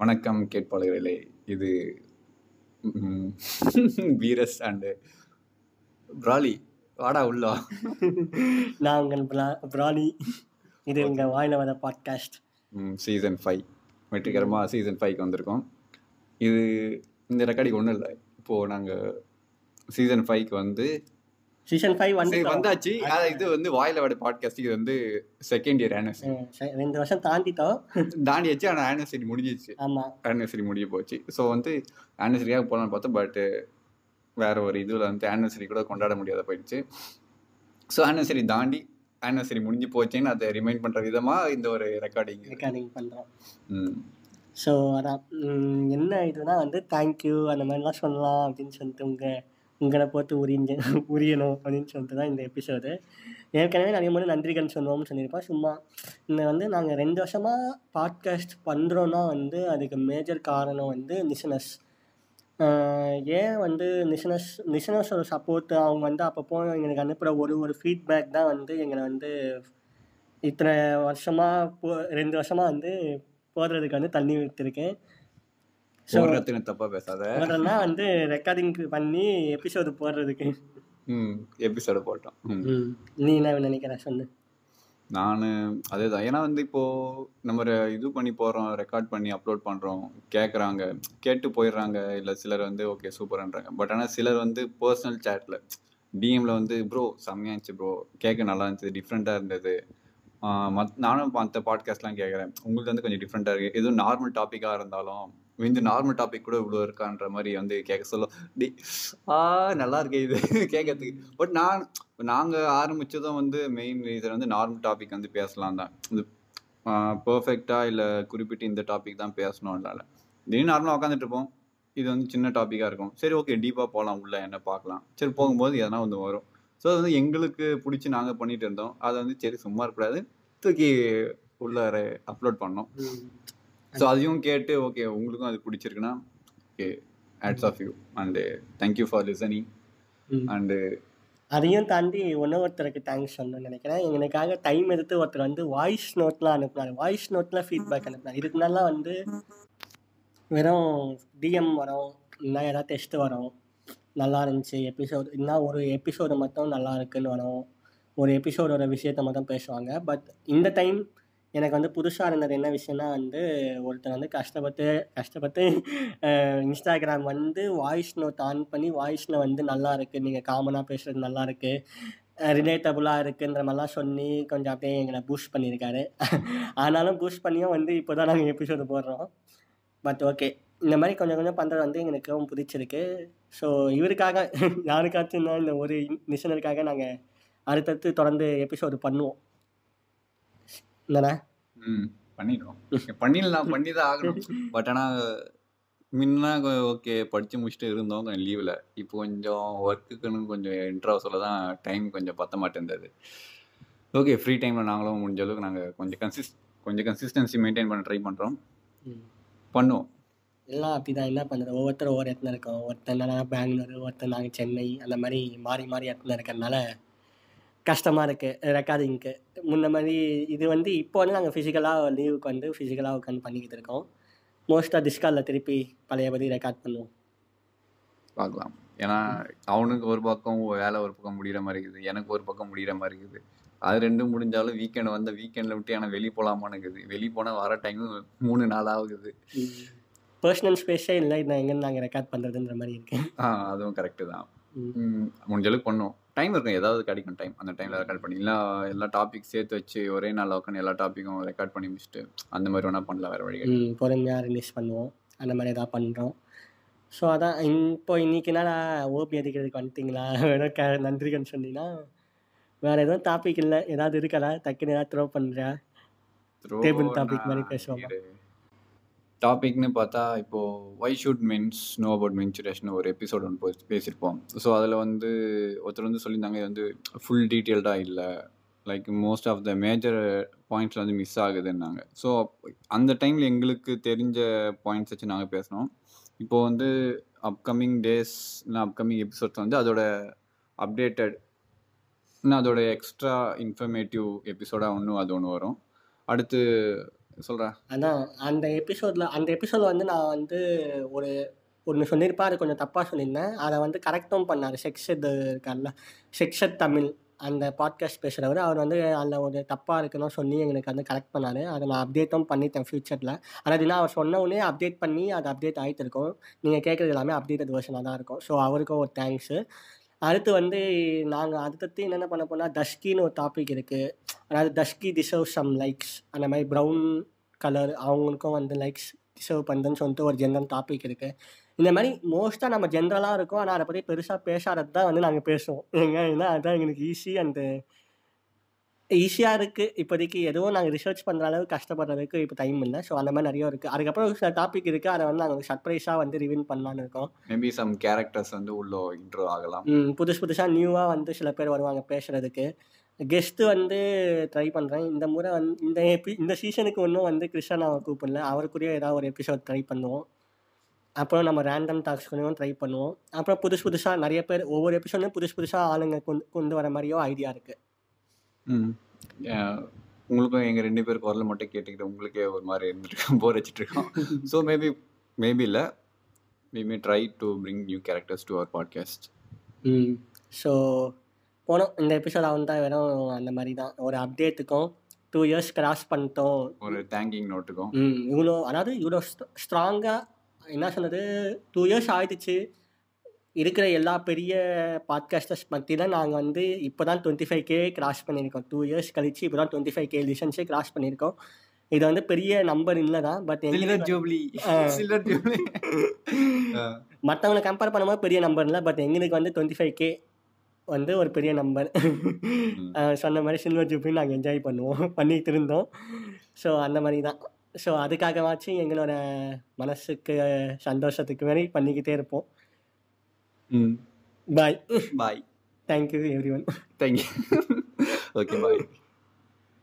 வணக்கம் கேட்பாளர்களே. இது வீரஸ் அண்டு பிராலி. வாடா உள்ளா நான் உங்கள் பிரா பிராணி இது உங்கள் வாயில வர பாட்காஸ்ட் சீசன் ஃபைவ் வெற்றிகரமாக சீசன் ஃபைவ்க்கு வந்திருக்கோம். இது இந்த ரெக்கார்டிங் ஒன்றும் இல்லை. இப்போது நாங்கள் சீசன் ஃபைவ்க்கு வந்து சீசன் ஃபைவ் வந்து வந்தாச்சு. ஆனா இது வந்து வாயில வாட பாட்காஸ்ட் இது வந்து செகண்ட் இயர் ஆனிவர்சரி ரெண்டு வருஷம் தாண்டிட்டோம். தாண்டியாச்சு ஆனால் ஆனிவர்சரி முடிஞ்சிச்சு ஆமாம் ஆனிவர்சரி முடிய போச்சு. ஸோ வந்து ஆனிவர்சரியாக போகலான்னு பார்த்தோம் பட்டு வேற ஒரு இதில் வந்து ஆனிவர்சரி கூட கொண்டாட முடியாத போயிடுச்சு. ஸோ ஆனிவர்சரி தாண்டி ஆனிவர்சரி முடிஞ்சு போச்சுன்னு அதை ரிமைண்ட் பண்ணுற விதமாக இந்த ஒரு ரெக்கார்டிங் ரெக்கார்டிங் பண்ணுறோம் ம். ஸோ அதான். என்ன இதுனா வந்து தேங்க்யூ அந்த மாதிரிலாம் சொல்லலாம் அப்படின்னு சொல்லிட்டு உங்கள் உங்களை பார்த்து உரிஞ்ச உரியணும் அப்படின்னு சொல்லிட்டு தான் இந்த எபிசோடு ஏற்கனவே நிறைய முறை நன்றிகள் சொல்லுவோம்னு சொல்லியிருப்பேன் சும்மா இந்த வந்து நாங்கள் ரெண்டு வருஷமாக பாட்காஸ்ட் பண்ணுறோன்னா வந்து அதுக்கு மேஜர் காரணம் வந்து லிசனர்ஸ் ஏன் வந்து லிசனர்ஸ் லிசனர்ஸோட சப்போர்ட் அவங்க வந்து அப்பப்போ எங்களுக்கு அனுப்புகிற ஒரு ஒரு ஃபீட்பேக் தான் வந்து எங்களை வந்து இத்தனை வருஷமாக போ ரெண்டு வருஷமாக வந்து போடுறதுக்கு வந்து தண்ணி விட்டுருக்கேன். போடுறதுன்னு தப்பாக பேசாத. போடுறதுனா வந்து ரெக்கார்டிங் பண்ணி எபிசோடு போடுறதுக்கு. ம் எபிசோடு போட்டோம். நீ என்ன நினைக்கிற? சொல்லு. நான் அதே தான் ஏன்னா வந்து இப்போது நம்ம இது பண்ணி போடுறோம் ரெக்கார்ட் பண்ணி அப்லோட் பண்ணுறோம் கேட்குறாங்க கேட்டு போயிடுறாங்க. இல்லை சிலர் வந்து ஓகே சூப்பர்ன்றாங்க. பட் ஆனால் சிலர் வந்து பர்சனல் சேட்டில் டிஎம்ல வந்து ப்ரோ செம்மையா இருந்துச்சு ப்ரோ கேட்க நல்லா இருந்துச்சு. டிஃப்ரெண்ட்டாக இருந்தது. மத் நானும் மற்ற பாட்காஸ்ட்லாம் கேட்குறேன் உங்களுக்கு வந்து கொஞ்சம் டிஃப்ரெண்ட்டாக இருக்குது எதுவும் நார்மல் டாப்பிக்காக இருந்தாலும் இந்த நார்மல் டாபிக் கூட இவ்வளோ இருக்கான்ற மாதிரி வந்து கேட்க சொல்ல டி ஆ நல்லா இருக்கே இது கேட்கறதுக்கு. பட் நான் நாங்கள் ஆரம்பிச்சதும் வந்து மெயின் ரீசன் வந்து நார்மல் டாபிக் வந்து பேசலாம் தான். இது பர்ஃபெக்டாக இல்லை குறிப்பிட்டு இந்த டாபிக் தான் பேசணும்னால திடீர்னு நார்மலாக உட்காந்துட்டு இருப்போம். இது வந்து சின்ன டாப்பிக்காக இருக்கும். சரி ஓகே டீப்பாக போகலாம் உள்ள என்ன பார்க்கலாம். சரி போகும்போது எதனா வந்து வரும். ஸோ அது வந்து எங்களுக்கு பிடிச்சி நாங்கள் பண்ணிட்டு இருந்தோம். அதை வந்து சரி சும்மா இருக்கக்கூடாது தூக்கி உள்ளே அப்லோட் பண்ணோம். ஸோ அதையும் கேட்டு ஓகே உங்களுக்கும் அது பிடிச்சிருக்குன்னா okay hats off you and thank you for listening. And அதையும் தாண்டி ஒருத்தருக்கு தேங்க்ஸ் சொல்லணும்னு நினைக்கிறேன். எங்களுக்காக டைம் எடுத்து ஒருத்தர் வந்து வாய்ஸ் நோட்லாம் அனுப்புனாரு. வாய்ஸ் நோட்டில் ஃபீட்பேக் அனுப்புனாரு. இதுக்கு முன்னாடிலாம் வந்து வெறும் டிஎம் வரும். இல்லை ஏதாவது டெஸ்ட் வரும். நல்லா இருந்துச்சு. எபிசோடு இல்லைனா ஒரு எபிசோடு மட்டும் நல்லா இருக்குன்னு வரும். ஒரு எபிசோடோட விஷயத்த மட்டும் பேசுவாங்க. பட் இந்த டைம் எனக்கு வந்து புதுசாக இருந்தது என்ன விஷயம்னா வந்து ஒருத்தர் வந்து கஷ்டப்பட்டு கஷ்டப்பட்டு இன்ஸ்டாகிராம் வந்து வாய்ஸ் நோட் ஆன் பண்ணி வாய்ஸில் வந்து நல்லா இருக்குது நீங்கள் காமனாக பேசுகிறது நல்லா இருக்குது ரிலேட்டபுளாக இருக்குன்ற மாதிரிலாம் சொல்லி கொஞ்சம் அப்படியே எங்களை பூஸ்ட் பண்ணியிருக்காரு. ஆனாலும் பூஸ்ட் பண்ணியும் வந்து இப்போ தான் நாங்கள் எபிசோடு போடுறோம். பட் ஓகே இந்த மாதிரி கொஞ்சம் கொஞ்சம் பண்ணுறது வந்து எனக்கு ரொம்ப பிடிச்சிருக்கு. ஸோ இவருக்காக யாருக்காச்சும் தான் இந்த ஒரு மிஷனருக்காக நாங்கள் அடுத்தடுத்து தொடர்ந்து எபிசோடு பண்ணுவோம். இல்லைண்ணா ம் பண்ணிடுவோம் பண்ணிடலாம் பண்ணி தான் ஆகணும். பட் ஆனால் முன்ன ஓகே படித்து முடிச்சுட்டு இருந்தோம் கொஞ்சம் லீவில் இப்போ கொஞ்சம் ஒர்க்குக்குன்னு கொஞ்சம் இன்ட்ரவ் சொல்ல தான் டைம் கொஞ்சம் பத்த மாட்டேங்குது ஓகே ஃப்ரீ டைமில் நாங்களும் முடிஞ்ச அளவுக்கு நாங்கள் கொஞ்சம் கன்சிஸ் கொஞ்சம் கன்சிஸ்டன்சி மெயின்டைன் பண்ண ட்ரை பண்ணுறோம் பண்ணுவோம். எல்லாம் அப்படி தான் என்ன பண்ணுறது. ஒவ்வொருத்தரும் ஒவ்வொரு இடத்துல இருக்கோம் ஒருத்தர் நான் பெங்களூர் ஒருத்தர் நாங்கள் சென்னை அந்த மாதிரி மாறி மாறி இடத்துல இருக்கிறதுனால கஷ்டமாக இருக்குது ரெக்கார்டிங்க்கு முன்ன மாதிரி இது வந்து இப்போ வந்து நாங்கள் ஃபிசிக்கலாக லீவுக்கு வந்து ஃபிசிக்கலாக உட்காந்து பண்ணிக்கிட்டு இருக்கோம். மோஸ்ட்டாக டிஸ்காலில் திருப்பி பழையபடி ரெக்கார்ட் பண்ணுவோம். பார்க்கலாம். ஏன்னா அவனுக்கு ஒரு பக்கம் வேலை ஒரு பக்கம் முடிகிற மாதிரி இருக்குது எனக்கு ஒரு பக்கம் முடிகிற மாதிரி இருக்குது. அது ரெண்டும் முடிஞ்சாலும் வீக்கெண்ட் வந்த வீக்கெண்டில் விட்டு ஆனால் வெளியே போகலாமான்னு இருக்குது. வெளியே போனால் வர டைமு மூணு நாள் ஆகுது. பர்சனல் ஸ்பேஸே இல்லை நான் எங்கே நாங்கள் ரெக்கார்ட் பண்ணுறதுன்ற மாதிரி இருக்கு. ஆ அதுவும் கரெக்டு தான். முடிஞ்ச அளவுக்கு பண்ணுவோம். டைம் இருக்கும் ஏதாவது கிடைக்கும் டைம் அந்த டைமில் ரெக்கார்ட் பண்ணி இல்லை எல்லா டாபிக் சேர்த்து வச்சு ஒரே நாள் உட்காந்து எல்லா டாப்பிக்கும் ரெக்கார்ட் பண்ணி முடிச்சுட்டு அந்த மாதிரி வேணால் பண்ணலாம் வேறு வழி பொறுமையாக ரிலீஸ் பண்ணுவோம். அந்த மாதிரி ஏதாவது பண்ணுறோம் ஸோ அதான் இப்போ இன்னைக்கு என்னடா ஓபி அடிக்கிறதுக்கு வந்துட்டிங்களா? வேணும் க நன்றிகள்னு சொன்னீங்கன்னா வேறு எதுவும் டாபிக் இல்லை. ஏதாவது இருக்கடா? டக்குன்னு ஏதாவது த்ரோ பண்ணுறியா Table topic மாதிரி பேசுவோமா? டாபிக்னு பார்த்தா இப்போது why should men's know about menstruation ஒரு எபிசோட் ஒன்று போய் பேசியிருப்போம். ஸோ அதில் வந்து ஒருத்தர் வந்து சொல்லியிருந்தாங்க இது வந்து ஃபுல் டீட்டெயில்டாக இல்லை. Like most of the major points வந்து மிஸ் ஆகுதுன்னாங்க. ஸோ அந்த டைமில் எங்களுக்கு தெரிஞ்ச பாயிண்ட்ஸ் வச்சு நாங்கள் பேசினோம். இப்போது வந்து அப்கமிங் டேஸ் இல்லை அப்கமிங் எபிசோட்ஸ் வந்து அதோட அப்டேட்டட் இன்னும் அதோட எக்ஸ்ட்ரா இன்ஃபர்மேட்டிவ் எபிசோடாக ஒன்றும் அது ஒன்று வரும். அடுத்து சொல்கிறேன் அதான் அந்த எபிசோடில் அந்த எபிசோடில் வந்து நான் வந்து ஒரு ஒன்று சொல்லியிருப்பேன் அது கொஞ்சம் தப்பாக சொல்லியிருந்தேன். அதை வந்து கரெக்டும் பண்ணார். செக்ஷத் இருக்கார்ல செக்ஷத் தமிழ் அந்த பாட்காஸ்ட் பேசுகிறவர் அவர் வந்து அதில் ஒரு தப்பாக இருக்குன்னு சொல்லி எங்களுக்கு வந்து கரெக்ட் பண்ணார். அதை நான் அப்டேட்டும் பண்ணிட்டேன் ஃப்யூச்சரில் ஆனால் நான் அவர் சொன்ன உடனே அப்டேட் பண்ணி அது அப்டேட் ஆகிட்டு இருக்கும் நீங்கள் கேட்குறது எல்லாமே அப்டேட்டட் வெர்ஷனாக தான் இருக்கும். ஸோ அவருக்கும் ஒரு தேங்க்ஸு அடுத்து வந்து நாங்கள் அடுத்தடுத்து என்னென்ன பண்ண போனால் டஸ்கின்னு ஒரு டாபிக் இருக்குது அதாவது டஸ்கி டிசர்வ் சம் லைக்ஸ் அந்த மாதிரி ப்ரௌன் கலர் அவங்களுக்கும் வந்து லைக்ஸ் டிசர்வ் பண்ணுதுன்னு சொல்லிட்டு ஒரு ஜென்ரல் டாபிக் இருக்குது இந்த மாதிரி மோஸ்ட்டாக நம்ம ஜென்ரலாக இருக்கோம். ஆனால் அதை பற்றி பெருசாக பேசாதது தான் வந்து நாங்கள் பேசுவோம். ஏங்க? ஏன்னா அதுதான் எங்களுக்கு ஈஸி அண்டு ஈஸியாக இருக்குது இப்போதைக்கு எதுவும் நாங்கள் ரிசர்ச் பண்ணுற அளவுக்கு கஷ்டப்படுறதுக்கு இப்போ டைம் இல்லை. ஸோ அந்த மாதிரி நிறைய இருக்குது அதுக்கப்புறம் சில டாபிக் இருக்குது அதை வந்து நாங்கள் சர்ப்ரைஸாக வந்து ரிவீல் பண்ணலான்னு இருக்கோம். மேபி சம் கேரக்டர்ஸ் வந்து உள்ள இன்ட்ரோ ஆகலாம். புதுசு புதுசாக நியூவாக வந்து சில பேர் வருவாங்க பேசுகிறதுக்கு கெஸ்ட்டு வந்து ட்ரை பண்ணுறேன் இந்த முறை வந்து இந்த எபி இந்த சீசனுக்கு ஒன்றும் வந்து கிருஷ்ணாவை கூப்பிடல. அவருக்குரிய ஏதாவது ஒரு எபிசோட் ட்ரை பண்ணுவோம். அப்புறம் நம்ம ரேண்டம் டாக்ஸ்களையும் ட்ரை பண்ணுவோம். அப்புறம் புதுசு புதுசாக நிறைய பேர் ஒவ்வொரு எபிசோட்லையும் புதுசு புதுசாக ஆளுங்க கொண்டு கொண்டு வர மாதிரியோ ஐடியா இருக்குது உங்களுக்கும் எங்கள் ரெண்டு பேர் குரல் மட்டும் கேட்டுக்கிட்டு உங்களுக்கே ஒரு மாதிரி இருந்துட்டு போர் வச்சுட்டு இருக்கோம். ஸோ மேபி மேபி இல்லை. We may try to bring new characters to our podcast hmm. So போனோம் இந்த எபிசோட் வந்து வெறும் அந்த மாதிரி தான் ஒரு அப்டேட்டுக்கும் டூ இயர்ஸ் கிராஸ் பண்ணிட்டோம். ஒரு தேங்கிங் நோட்டுக்கும் ம் இவ்வளோ அதாவது இவ்வளோ ஸ்ட்ராங்காக என்ன சொன்னது டூ இயர்ஸ் ஆயிடுச்சு. இருக்கிற எல்லா பெரிய பாட்காஸ்டர்ஸ் மத்தியில் நாங்கள் வந்து இப்போ தான் டுவெண்ட்டி ஃபைவ் கே கிராஸ் பண்ணியிருக்கோம். டூ இயர்ஸ் கழிச்சு இப்போ தான் டுவெண்ட்டி ஃபைவ் கே லிசன்ஸே கிராஸ் பண்ணியிருக்கோம். இது வந்து பெரிய நம்பர் இல்லை தான் பட் ஜூப்ளி மற்றவங்களை கம்பேர் பண்ணும்போது பெரிய நம்பர் இல்லை பட் எங்களுக்கு வந்து டுவெண்ட்டி ஃபைவ் கே வந்து ஒரு பெரிய நம்பர் சொன்ன மாதிரி சில்வர் ஜூப்ளி நாங்கள் என்ஜாய் பண்ணுவோம். பண்ணிட்டு இருந்தோம் ஸோ அந்த மாதிரி தான் ஸோ அதுக்காகவாச்சும் எங்களோட மனசுக்கு சந்தோஷத்துக்கு மாதிரி பண்ணிக்கிட்டே இருப்போம். ம். Bye bye thank you everyone thank you okay bye